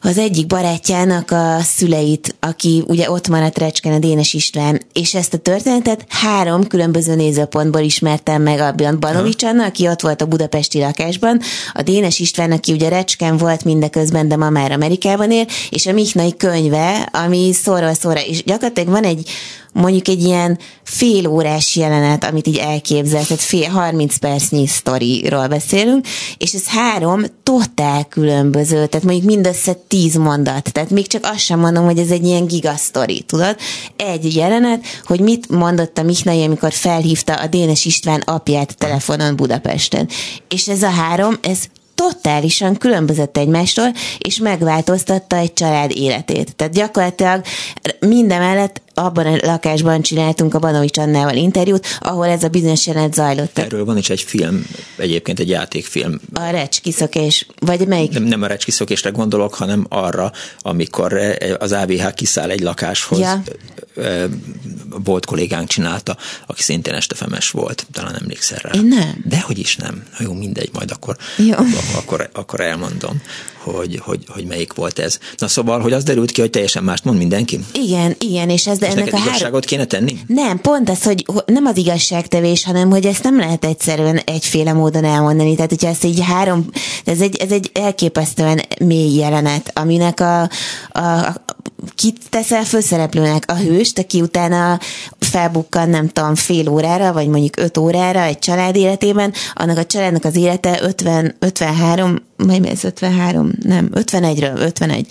az egyik barátjának a szüleit, aki ugye ott maradt Recsken, a Dénes István, és ezt a történetet három különböző nézőpontból ismertem meg a Banovics Anna, aki ott volt a budapesti lakásban, a Dénes István, aki ugye Recsken volt mindeközben, de ma már Amerikában él, és a Michnai könyve, ami szóról szóra, és gyakorlatilag van egy mondjuk egy ilyen fél órás jelenet, amit így elképzel, tehát fél, 30 percnyi sztoriról beszélünk, és ez három totál különböző, tehát mondjuk mindössze 10 mondat, tehát még csak azt sem mondom, hogy ez egy ilyen gigasztori, tudod? Egy jelenet, hogy mit mondott a Michnai, amikor felhívta a Dénes István apját telefonon Budapesten. És ez a három, ez totálisan különbözött egymástól, és megváltoztatta egy család életét. Tehát gyakorlatilag mindemellett abban a lakásban csináltunk a Banovics Annával interjút, ahol ez a bizonyos jelenet zajlott. Erről van is egy film, egyébként egy játékfilm. A recskiszokés, vagy melyik? Nem, nem a recskiszokésre gondolok, hanem arra, amikor az AVH kiszáll egy lakáshoz, ja. volt kollégánk csinálta, aki szintén estefemes volt, talán emlékszel rá. Én nem. Dehogy is nem. Jó, mindegy, majd akkor, Jó. Akkor, akkor elmondom hogy, hogy, hogy melyik volt ez. Na szóval, hogy az derült ki, hogy teljesen mást mond mindenki? Igen, igen, és ez és ennek a három... kéne tenni? Nem, pont az, hogy nem az igazságtevés, hanem hogy ezt nem lehet egyszerűen egyféle módon elmondani. Tehát, hogyha ezt így három, ez egy, ez egy elképesztően mély jelenet, aminek a, a, a kit teszel főszereplőnek? A hőst, aki utána felbukkan, nem tudom, fél órára, vagy mondjuk öt órára egy család életében, annak a családnak az élete 50, 53, vagy ez 53, nem, 51-ről, 51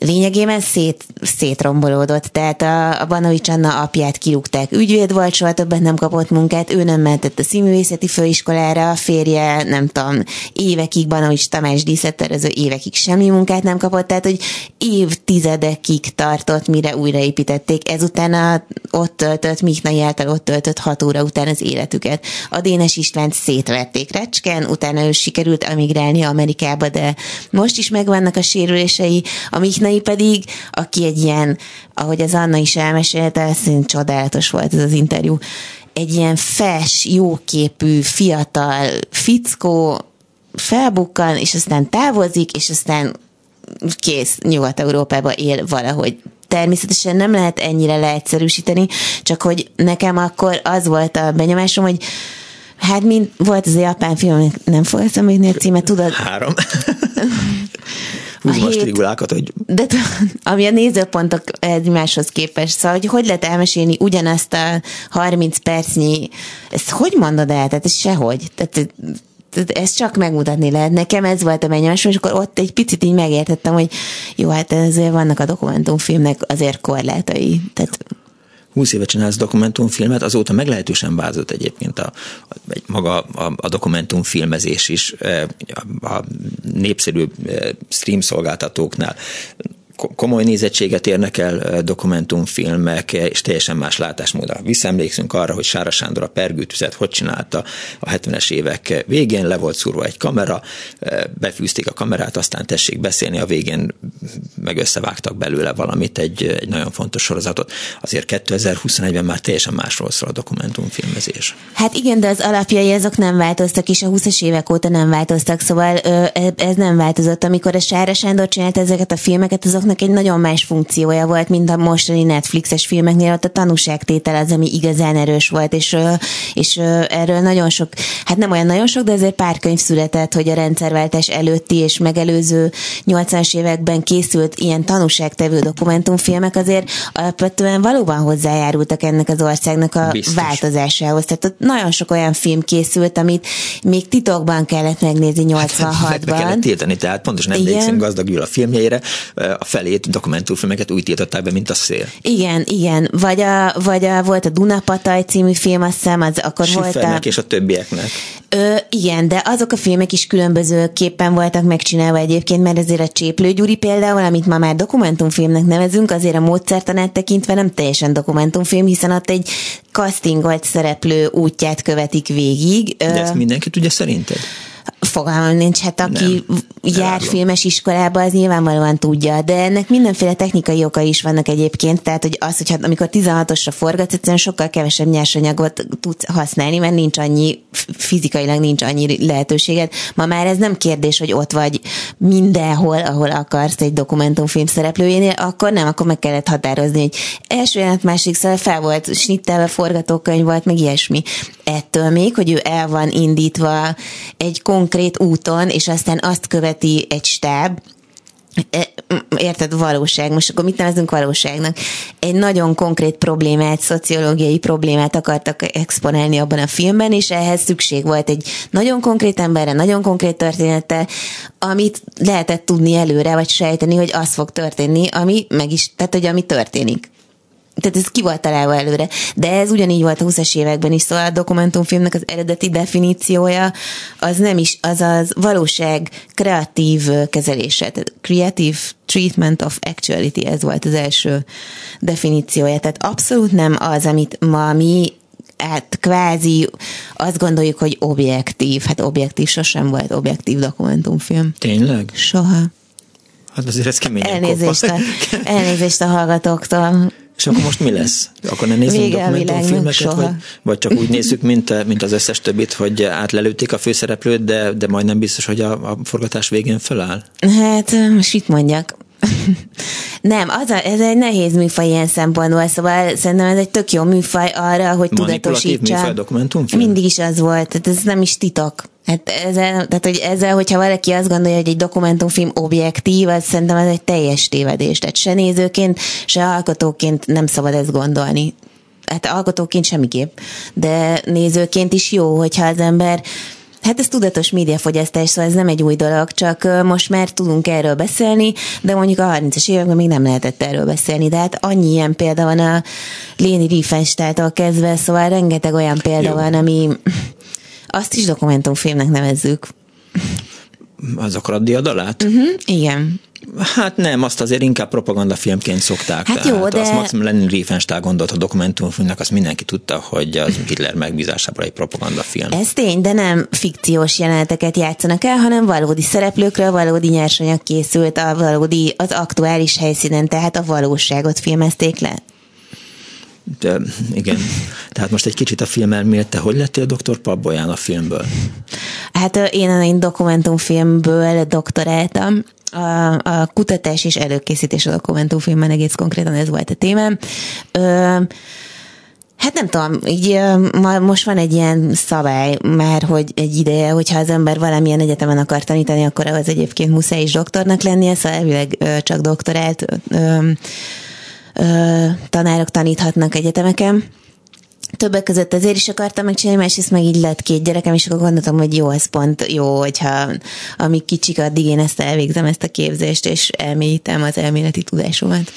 lényegében szét, szétrombolódott. Tehát a, a Banovics Anna apját kirúgták. Ügyvéd volt, soha többet nem kapott munkát, ő nem mentett a színművészeti főiskolára, a férje, nem tudom, évekig Banovics Tamás díszetterező évekig semmi munkát nem kapott, tehát hogy évtizedekig tartott, mire újraépítették. Ezután a, ott töltött, Mihnai által ott töltött hat óra után az életüket. A Dénes Istvánt szétverték Recsken, utána ő sikerült emigrálni Amerikába, de most is megvannak a sérülései. A Mihnai Disney pedig, aki egy ilyen, ahogy az Anna is elmesélte, szerint csodálatos volt ez az interjú, egy ilyen fes, jóképű, fiatal fickó felbukkan, és aztán távozik, és aztán kész, Nyugat-Európába él valahogy. Természetesen nem lehet ennyire leegyszerűsíteni, csak hogy nekem akkor az volt a benyomásom, hogy hát mint volt az a japán film, nem fogsz eszembe a címet, tudod? Három. húzom a, a strigulákat, hogy... De ami a nézőpontok egymáshoz képest, szóval hogy hogy lehet elmesélni ugyanazt a 30 percnyi, ezt hogy mondod el? Tehát ez sehogy. Tehát ezt csak megmutatni lehet. Nekem ez volt a benyomásom, és akkor ott egy picit így megértettem, hogy jó, hát ezért vannak a dokumentumfilmnek azért korlátai. Tehát 20 éve csinálsz dokumentumfilmet, azóta meglehetősen változott egyébként a, a, maga a, a dokumentumfilmezés is a, a népszerű stream szolgáltatóknál komoly nézettséget érnek el dokumentumfilmek, és teljesen más látásmódra. Visszaemlékszünk arra, hogy Sára Sándor a pergőtüzet hogy csinálta a 70-es évek végén, le volt szúrva egy kamera, befűzték a kamerát, aztán tessék beszélni, a végén meg összevágtak belőle valamit, egy, egy nagyon fontos sorozatot. Azért 2021-ben már teljesen másról szól a dokumentumfilmezés. Hát igen, de az alapjai azok nem változtak, és a 20-as évek óta nem változtak, szóval ez nem változott. Amikor a Sára Sándor csinált ezeket a filmeket, azok filmeknek egy nagyon más funkciója volt, mint a mostani Netflixes filmeknél, ott a tanúságtétel az, ami igazán erős volt, és, és erről nagyon sok, hát nem olyan nagyon sok, de azért pár könyv született, hogy a rendszerváltás előtti és megelőző 80-as években készült ilyen tanúságtevő dokumentumfilmek azért alapvetően valóban hozzájárultak ennek az országnak a Biztos. változásához. Tehát ott nagyon sok olyan film készült, amit még titokban kellett megnézni 86-ban. Hát, kellett tiltani, tehát pontosan emlékszem Gazdag Gyula filmjeire, a felét dokumentumfilmeket úgy tiltották be, mint a szél. Igen, igen. Vagy, a, vagy a, volt a Dunapataj című film, azt hiszem, az akkor volt a... és a többieknek. Ö, igen, de azok a filmek is különbözőképpen voltak megcsinálva egyébként, mert azért a Cséplő Gyuri például, amit ma már dokumentumfilmnek nevezünk, azért a módszertanát tekintve nem teljesen dokumentumfilm, hiszen ott egy castingolt szereplő útját követik végig. De ezt mindenki tudja szerinted? Fogalmam nincs, hát aki nem, jár filmes iskolába, az nyilvánvalóan tudja, de ennek mindenféle technikai okai is vannak egyébként, tehát hogy az, hogy hát amikor 16-osra forgatsz, egyszerűen sokkal kevesebb nyersanyagot tudsz használni, mert nincs annyi, fizikailag nincs annyi lehetőséged. Ma már ez nem kérdés, hogy ott vagy mindenhol, ahol akarsz egy dokumentumfilm szereplőjénél, akkor nem, akkor meg kellett határozni, hogy első jelent, másik szóval fel volt snittelve, forgatókönyv volt, meg ilyesmi. Ettől még, hogy ő el van indítva egy konkrét úton, és aztán azt követi egy stáb, e, érted, valóság, most akkor mit nevezünk valóságnak? Egy nagyon konkrét problémát, szociológiai problémát akartak exponálni abban a filmben, és ehhez szükség volt egy nagyon konkrét emberre, nagyon konkrét története, amit lehetett tudni előre, vagy sejteni, hogy az fog történni, ami meg is, tehát hogy ami történik tehát ez ki volt találva előre. De ez ugyanígy volt a 20-es években is, szóval a dokumentumfilmnek az eredeti definíciója az nem is, az az valóság kreatív kezelése, tehát creative treatment of actuality, ez volt az első definíciója. Tehát abszolút nem az, amit ma mi hát kvázi azt gondoljuk, hogy objektív. Hát objektív sosem volt objektív dokumentumfilm. Tényleg? Soha. Hát azért ez keményen elnézést a, elnézést a hallgatóktól. És akkor most mi lesz? Akkor nem nézzünk Vége dokumentumfilmeket, vagy, vagy csak úgy nézzük, mint, mint az összes többit, hogy átlelőtték a főszereplőt, de, de majdnem biztos, hogy a, a forgatás végén föláll? Hát, most mit mondjak? Nem, az a, ez egy nehéz műfaj ilyen szempontból, szóval szerintem ez egy tök jó műfaj arra, hogy tudatosítsa. műfaj dokumentumfilm? Mindig is az volt, tehát ez nem is titok. Hát ezzel, tehát, hogy ezzel, hogyha valaki azt gondolja, hogy egy dokumentumfilm objektív, az szerintem ez egy teljes tévedés. Tehát se nézőként, se alkotóként nem szabad ezt gondolni. Hát alkotóként semmiképp, de nézőként is jó, hogyha az ember Hát ez tudatos médiafogyasztás, szóval ez nem egy új dolog, csak most már tudunk erről beszélni, de mondjuk a 30-as években még nem lehetett erről beszélni, de hát annyi ilyen példa van a Léni Riefenstahltól kezdve, szóval rengeteg olyan példa Jó. van, ami azt is dokumentumfilmnek nevezzük. Az akarat diadalát? Uh-huh, igen. Hát nem, azt azért inkább propagandafilmként szokták. Hát jó, de- Azt Max Lenin Riefenstahl gondolt a dokumentumfilmnek, azt mindenki tudta, hogy az Hitler megbízásából egy propagandafilm. Ez tény, de nem fikciós jeleneteket játszanak el, hanem valódi szereplőkről valódi nyersanyag készült a valódi, az aktuális helyszínen, tehát a valóságot filmezték le. De, igen. Tehát most egy kicsit a film elmélet, te hogy lettél dr. Pabolyán a filmből? Hát én egy dokumentumfilmből doktoráltam. A, a kutatás és előkészítés a dokumentumfilmben egész konkrétan ez volt a témám. Ö, Hát nem tudom, így ma, most van egy ilyen szabály már, hogy egy ideje, hogyha az ember valamilyen egyetemen akar tanítani, akkor az egyébként muszáj is doktornak lennie, szóval elvileg csak doktorált ö, ö, tanárok taníthatnak egyetemeken. Többek között ezért is akartam megcsinálni, másrészt meg így lett két gyerekem, és akkor gondoltam, hogy jó, ez pont jó, hogyha amíg kicsik, addig én ezt elvégzem, ezt a képzést, és elmélyítem az elméleti tudásomat.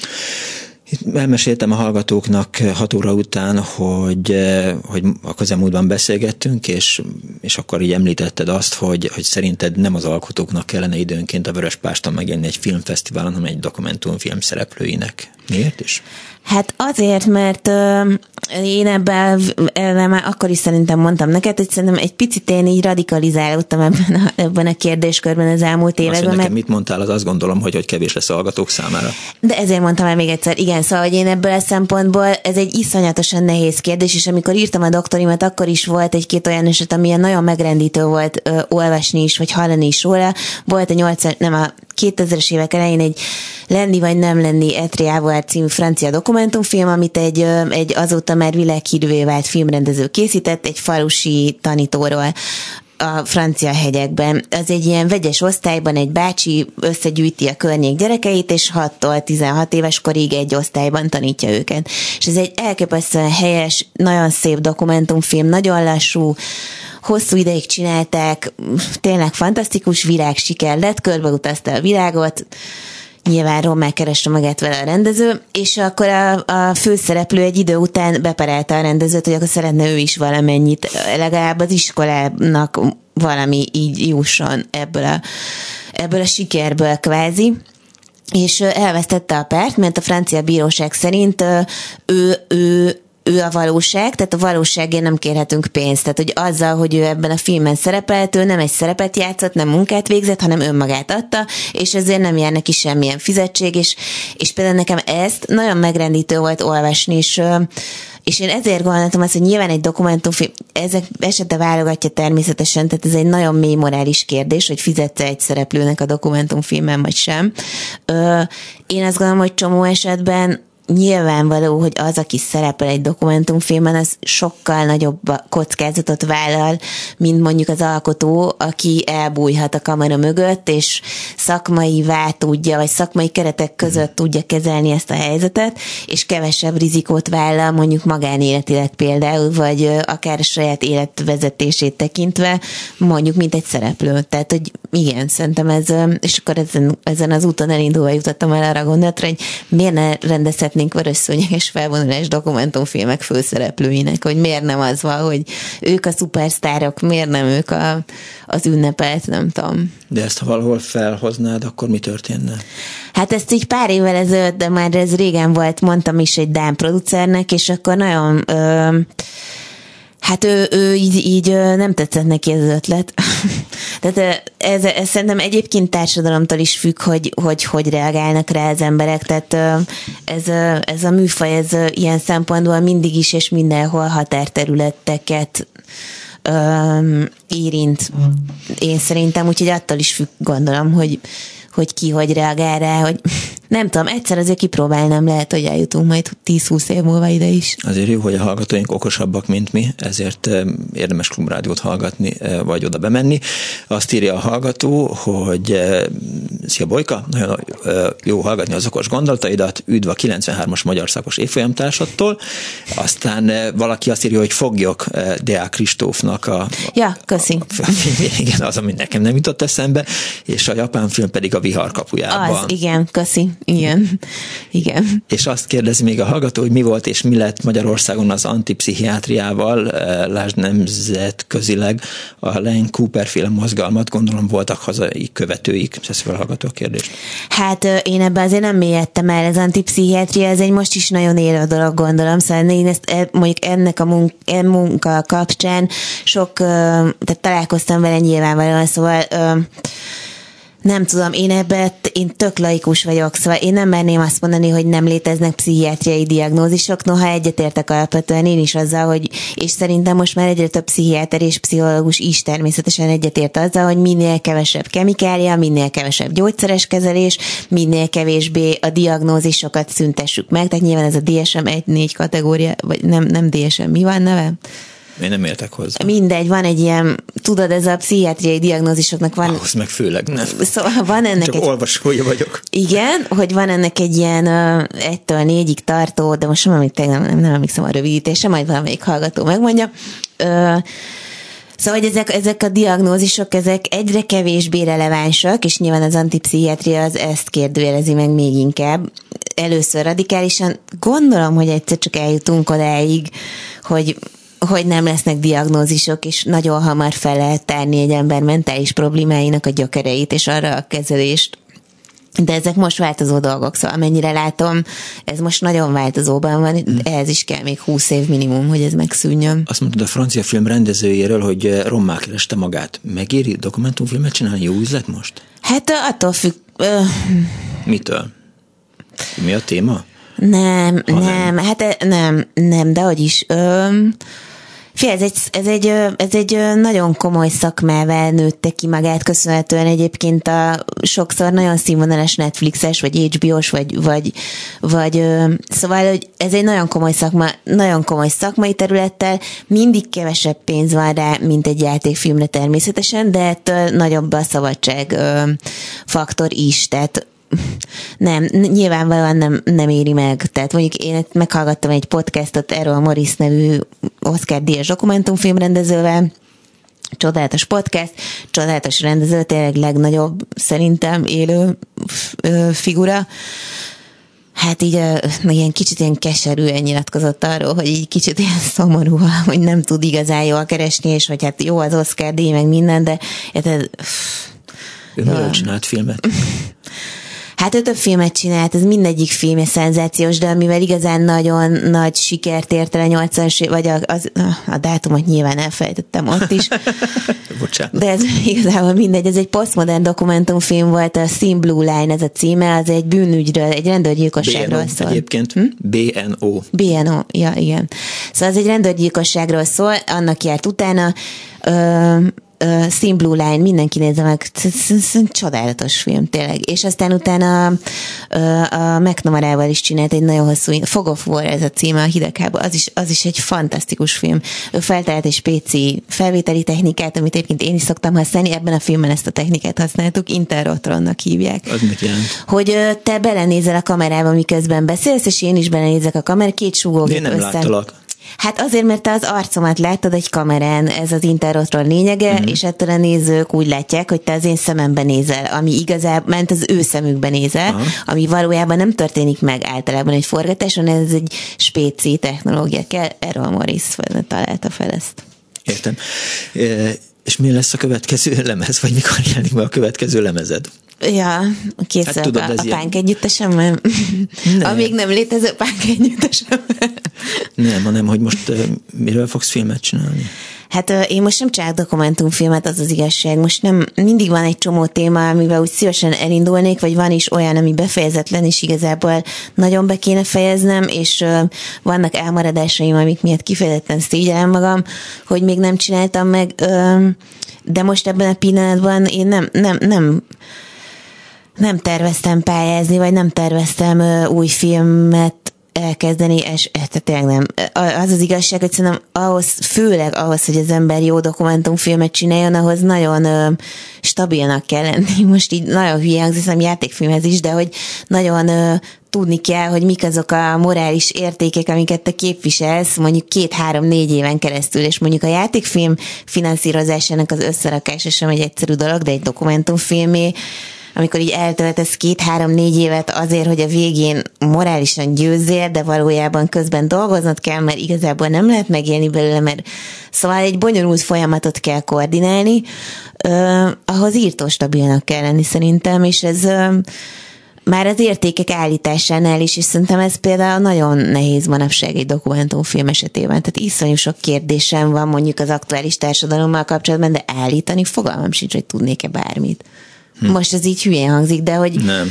Itt elmeséltem a hallgatóknak hat óra után, hogy, eh, hogy a közelmúltban beszélgettünk, és, és akkor így említetted azt, hogy, hogy szerinted nem az alkotóknak kellene időnként a Vörös Páston megjelenni egy filmfesztiválon, hanem egy dokumentumfilm szereplőinek. Miért is? Hát azért, mert ö, én ebben, ebben már akkor is szerintem mondtam neked, hogy szerintem egy picit én így radikalizálódtam ebben a, ebben a kérdéskörben az elmúlt Azt, években, nekem mert mit mondtál, az azt gondolom, hogy, hogy kevés lesz a hallgatók számára. De ezért mondtam el még egyszer, igen, szóval, hogy én ebből a szempontból ez egy iszonyatosan nehéz kérdés, és amikor írtam a doktorimat, akkor is volt egy-két olyan eset, ami nagyon megrendítő volt ö, olvasni is, vagy hallani is róla. Volt a 80, nem a 2000-es évek elején egy Lenni vagy nem lenni Etriával című francia dokumentumfilm, amit egy, egy azóta már világhírűvé vált filmrendező készített, egy falusi tanítóról a francia hegyekben. Az egy ilyen vegyes osztályban egy bácsi összegyűjti a környék gyerekeit, és 6-tól 16 éves korig egy osztályban tanítja őket. És ez egy elképesztően helyes, nagyon szép dokumentumfilm, nagyon lassú, hosszú ideig csinálták, tényleg fantasztikus virág siker lett, körbeutazta a világot, nyilván rommá kereste magát vele a rendező, és akkor a, a főszereplő egy idő után beperelte a rendezőt, hogy akkor szeretne ő is valamennyit, legalább az iskolának valami így jusson ebből a, ebből a sikerből kvázi. És elvesztette a pert, mert a francia bíróság szerint ő, ő ő a valóság, tehát a valóságért nem kérhetünk pénzt. Tehát, hogy azzal, hogy ő ebben a filmben szerepelt, ő nem egy szerepet játszott, nem munkát végzett, hanem önmagát adta, és ezért nem jár neki semmilyen fizetség, és, és például nekem ezt nagyon megrendítő volt olvasni, és és én ezért gondoltam azt, hogy nyilván egy dokumentumfilm, ezek esete válogatja természetesen, tehát ez egy nagyon mély morális kérdés, hogy fizetsz egy szereplőnek a dokumentumfilmen, vagy sem. Én azt gondolom, hogy csomó esetben nyilvánvaló, hogy az, aki szerepel egy dokumentumfilmen, az sokkal nagyobb kockázatot vállal, mint mondjuk az alkotó, aki elbújhat a kamera mögött, és szakmai tudja, vagy szakmai keretek között tudja kezelni ezt a helyzetet, és kevesebb rizikót vállal mondjuk magánéletileg például, vagy akár saját életvezetését tekintve, mondjuk, mint egy szereplő. Tehát, hogy igen, szerintem ez, és akkor ezen, ezen az úton elindulva jutottam el arra gondolatra, hogy miért ne rendezhetnénk vörös szőnyeges felvonulás dokumentumfilmek főszereplőinek, hogy miért nem az van, hogy ők a szupersztárok, miért nem ők a, az ünnepelt, nem tudom. De ezt ha valahol felhoznád, akkor mi történne? Hát ezt így pár évvel ezelőtt, de már ez régen volt, mondtam is egy Dán producernek, és akkor nagyon... Ö, Hát ő, ő így, így nem tetszett neki ez az ötlet. Tehát ez, ez szerintem egyébként társadalomtól is függ, hogy hogy, hogy reagálnak rá az emberek, tehát ez, ez a műfaj, ez ilyen szempontból mindig is és mindenhol határterületeket érint. Én szerintem, úgyhogy attól is függ, gondolom, hogy, hogy ki hogy reagál rá, hogy nem tudom, egyszer azért kipróbálnám, lehet, hogy eljutunk majd 10-20 év múlva ide is. Azért jó, hogy a hallgatóink okosabbak, mint mi, ezért érdemes klubrádiót hallgatni, vagy oda bemenni. Azt írja a hallgató, hogy szia Bolyka, nagyon jó hallgatni az okos gondolataidat, üdv a 93-as magyar szakos évfolyamtársattól. Aztán valaki azt írja, hogy fogjuk Deák Kristófnak a, ja, köszi. A, igen, az, ami nekem nem jutott eszembe, és a japán film pedig a vihar kapujában. Az, igen, köszi. Igen. Igen. És azt kérdezi még a hallgató, hogy mi volt és mi lett Magyarországon az antipszichiátriával, eh, lásd nemzetközileg a Len Cooper féle mozgalmat, gondolom voltak hazai követőik. Ez fel hallgató a kérdést. Hát én ebben azért nem mélyedtem el, az antipszichiátria, ez egy most is nagyon élő dolog, gondolom, szóval én ezt e, mondjuk ennek a munka, e munka kapcsán sok, tehát találkoztam vele nyilvánvalóan, szóval nem tudom, én ebben én tök laikus vagyok, szóval én nem merném azt mondani, hogy nem léteznek pszichiátriai diagnózisok, noha egyetértek alapvetően én is azzal, hogy, és szerintem most már egyre több pszichiáter és pszichológus is természetesen egyetért azzal, hogy minél kevesebb kemikália, minél kevesebb gyógyszeres kezelés, minél kevésbé a diagnózisokat szüntessük meg, tehát nyilván ez a DSM 1-4 kategória, vagy nem, nem DSM, mi van neve? Én nem értek hozzá. Mindegy, van egy ilyen, tudod, ez a pszichiátriai diagnózisoknak van... Ahhoz meg főleg nem. Szóval van ennek Csak egy... olvasója vagyok. Igen, hogy van ennek egy ilyen uh, egytől négyig tartó, de most nem emlékszem, nem, nem, nem emlékszem a rövidítése, majd valamelyik hallgató megmondja. Uh, Szóval, hogy ezek, ezek a diagnózisok, ezek egyre kevésbé relevánsak, és nyilván az antipszichiátria az ezt kérdőjelezi meg még inkább. Először radikálisan gondolom, hogy egyszer csak eljutunk odáig, hogy hogy nem lesznek diagnózisok, és nagyon hamar fel lehet tárni egy ember mentális problémáinak a gyökereit, és arra a kezelést, de ezek most változó dolgok, szóval amennyire látom, ez most nagyon változóban van, hmm. ehhez is kell még 20 év minimum, hogy ez megszűnjön. Azt mondtad a francia film rendezőjéről, hogy rommá kereste magát. Megéri dokumentumfilmet csinálni? Jó üzlet most? Hát attól függ... Ö... Mitől? Mi a téma? Nem, nem, nem, hát nem, nem, de hogy is... Ö... Fé, ez egy, ez, egy, ez egy nagyon komoly szakmával nőtte ki magát, köszönhetően egyébként a sokszor nagyon színvonalas Netflixes, vagy HBO-s, vagy, vagy, vagy szóval, hogy ez egy nagyon komoly szakma, nagyon komoly szakmai területtel, mindig kevesebb pénz van rá, mint egy játékfilmre természetesen, de ettől nagyobb a szabadság faktor is, tehát nem, nyilvánvalóan nem, nem éri meg. Tehát mondjuk én meghallgattam egy podcastot erről a Morris nevű Oscar Díjas dokumentumfilmrendezővel, csodálatos podcast, csodálatos rendező, tényleg legnagyobb szerintem élő figura. Hát így ilyen kicsit ilyen keserűen nyilatkozott arról, hogy így kicsit ilyen szomorú, hogy nem tud igazán jól keresni, és hogy hát jó az Oscar díj, meg minden, de... Hát, ő nagyon csinált filmet. Hát ő több filmet csinált, ez mindegyik filmje szenzációs, de amivel igazán nagyon nagy sikert ért el a 80 vagy a, az, a dátumot nyilván elfelejtettem ott is. Bocsánat. De ez igazából mindegy, ez egy posztmodern dokumentumfilm volt, a Sim Blue Line ez a címe, az egy bűnügyről, egy rendőrgyilkosságról BNO, szól. egyébként. Hm? BNO. BNO, ja, igen. Szóval ez egy rendőrgyilkosságról szól, annak járt utána, ö, uh, Sin Blue Line, mindenki nézze meg, csodálatos film, tényleg. És aztán utána a McNamara-val is csinált egy nagyon hosszú, Fog of War ez a címe, a hidegháború, az is, az is egy fantasztikus film. Ő feltalált egy spéci felvételi technikát, amit egyébként én is szoktam használni, ebben a filmben ezt a technikát használtuk, Interrotronnak hívják. Az mit jelent? Hogy te belenézel a kamerába, miközben beszélsz, és én is belenézek a kamerába, két súgógép Én nem össze. láttalak. Hát azért, mert te az arcomat láttad egy kamerán, ez az interrotról lényege, uh-huh. és ettől a nézők úgy látják, hogy te az én szememben nézel, ami igazából, ment az ő szemükben nézel, uh-huh. ami valójában nem történik meg általában egy forgatáson, ez egy spéci technológia kell, Errol Morris találta fel ezt. Értem. E, és mi lesz a következő lemez, vagy mikor jelenik meg a következő lemezed? Ja, készül hát, tudod, a, a pánk együttesem, nem. Amíg nem létező pánk együttesem. nem, hanem, hogy most miről fogsz filmet csinálni? Hát én most nem csak dokumentumfilmet, az az igazság. Most nem, mindig van egy csomó téma, amivel úgy szívesen elindulnék, vagy van is olyan, ami befejezetlen, és igazából nagyon be kéne fejeznem, és vannak elmaradásaim, amik miatt kifejezetten szégyellem magam, hogy még nem csináltam meg, de most ebben a pillanatban én nem, nem, nem nem terveztem pályázni, vagy nem terveztem új filmet elkezdeni, és tehát tényleg nem. Az az igazság, hogy szerintem ahhoz, főleg ahhoz, hogy az ember jó dokumentumfilmet csináljon, ahhoz nagyon ö, stabilnak kell lenni. Most így nagyon hülye hangzik, játékfilmhez is, de hogy nagyon ö, tudni kell, hogy mik azok a morális értékek, amiket te képviselsz mondjuk két-három-négy éven keresztül, és mondjuk a játékfilm finanszírozásának az összerakása sem egy egyszerű dolog, de egy dokumentumfilmé amikor így eltöltesz két-három-négy évet azért, hogy a végén morálisan győzzél, de valójában közben dolgoznod kell, mert igazából nem lehet megélni belőle, mert szóval egy bonyolult folyamatot kell koordinálni, uh, ahhoz írtó stabilnak kell lenni szerintem, és ez uh, már az értékek állításánál is, és szerintem ez például nagyon nehéz manapság egy dokumentumfilm esetében. Tehát iszonyú sok kérdésem van mondjuk az aktuális társadalommal kapcsolatban, de állítani fogalmam sincs, hogy tudnék-e bármit. Hm. Most ez így hülyén hangzik, de hogy... Nem.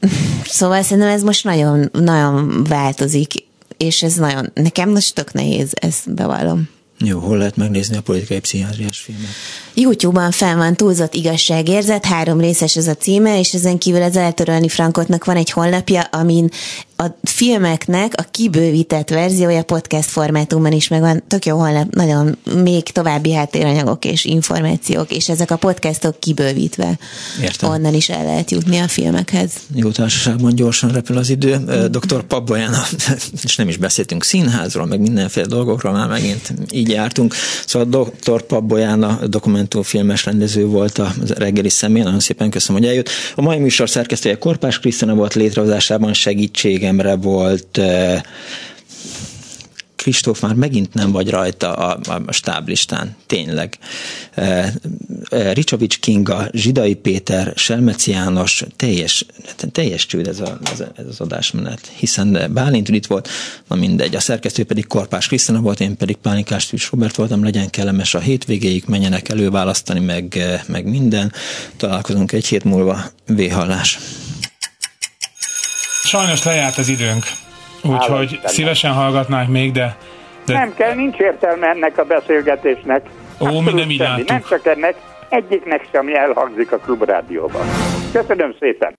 Szóval szerintem ez most nagyon, nagyon változik, és ez nagyon, nekem most tök nehéz, ezt bevallom. Jó, hol lehet megnézni a politikai pszichiátriás filmet? YouTube-ban fel van túlzott igazságérzet, három részes ez a címe, és ezen kívül az Eltörölni Frankotnak van egy honlapja, amin a filmeknek a kibővített verziója podcast formátumban is megvan. Tök jó honlap, nagyon még további háttéranyagok és információk, és ezek a podcastok kibővítve. Értem. Onnan is el lehet jutni a filmekhez. Jó társaságban gyorsan repül az idő. Mm. Dr. Pabboján, és nem is beszéltünk színházról, meg mindenféle dolgokról, már megint így jártunk. Szóval Dr. Pabboján a dokumentumfilmes rendező volt a reggeli személy. Nagyon szépen köszönöm, hogy eljött. A mai műsor szerkesztője Korpás Krisztina volt létrehozásában segítségemre volt Kristóf, már megint nem vagy rajta a, a stáblistán, tényleg. Ricsovics Kinga, Zsidai Péter, Selmeci János, teljes, teljes csőd ez, a, ez, ez az adásmenet, hiszen Bálint itt volt, na mindegy, a szerkesztő pedig Korpás Krisztina volt, én pedig Pálinkás Tűs Robert voltam, legyen kellemes a hétvégéig, menjenek előválasztani, meg, meg minden. Találkozunk egy hét múlva, véhallás. Sajnos lejárt az időnk. Úgyhogy szívesen hallgatnánk még, de, de... Nem kell, nincs értelme ennek a beszélgetésnek. Ó, mi nem így Nem csak ennek, egyiknek sem elhangzik a klubrádióban. Köszönöm szépen!